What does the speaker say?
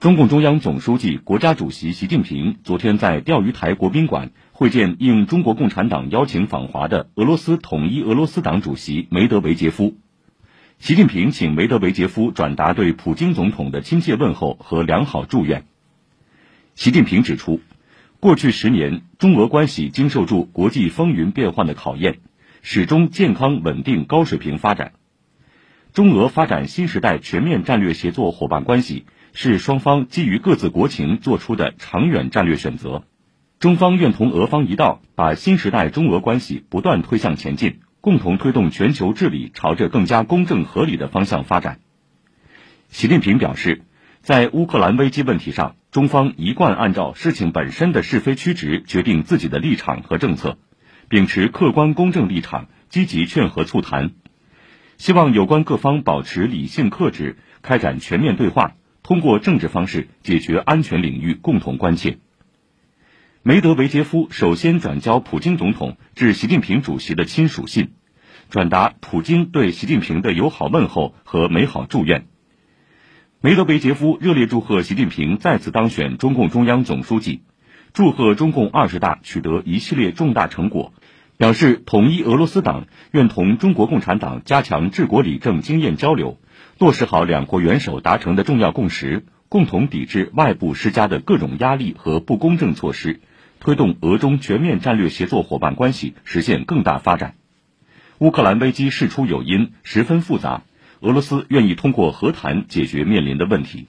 中共中央总书记、国家主席习近平昨天在钓鱼台国宾馆会见应中国共产党邀请访华的俄罗斯统一俄罗斯党主席梅德韦杰夫。习近平请梅德韦杰夫转达对普京总统的亲切问候和良好祝愿。习近平指出，过去十年，中俄关系经受住国际风云变幻的考验，始终健康稳定、高水平发展。中俄发展新时代全面战略协作伙伴关系。是双方基于各自国情做出的长远战略选择。中方愿同俄方一道，把新时代中俄关系不断推向前进，共同推动全球治理朝着更加公正合理的方向发展。习近平表示，在乌克兰危机问题上，中方一贯按照事情本身的是非曲直决定自己的立场和政策，秉持客观公正立场，积极劝和促谈。希望有关各方保持理性克制，开展全面对话。通过政治方式解决安全领域共同关切。梅德韦杰夫首先转交普京总统致习近平主席的亲属信，转达普京对习近平的友好问候和美好祝愿。梅德韦杰夫热烈祝贺习近平再次当选中共中央总书记，祝贺中共二十大取得一系列重大成果，表示统一俄罗斯党愿同中国共产党加强治国理政经验交流。落实好两国元首达成的重要共识，共同抵制外部施加的各种压力和不公正措施，推动俄中全面战略协作伙伴关系实现更大发展。乌克兰危机事出有因，十分复杂，俄罗斯愿意通过和谈解决面临的问题。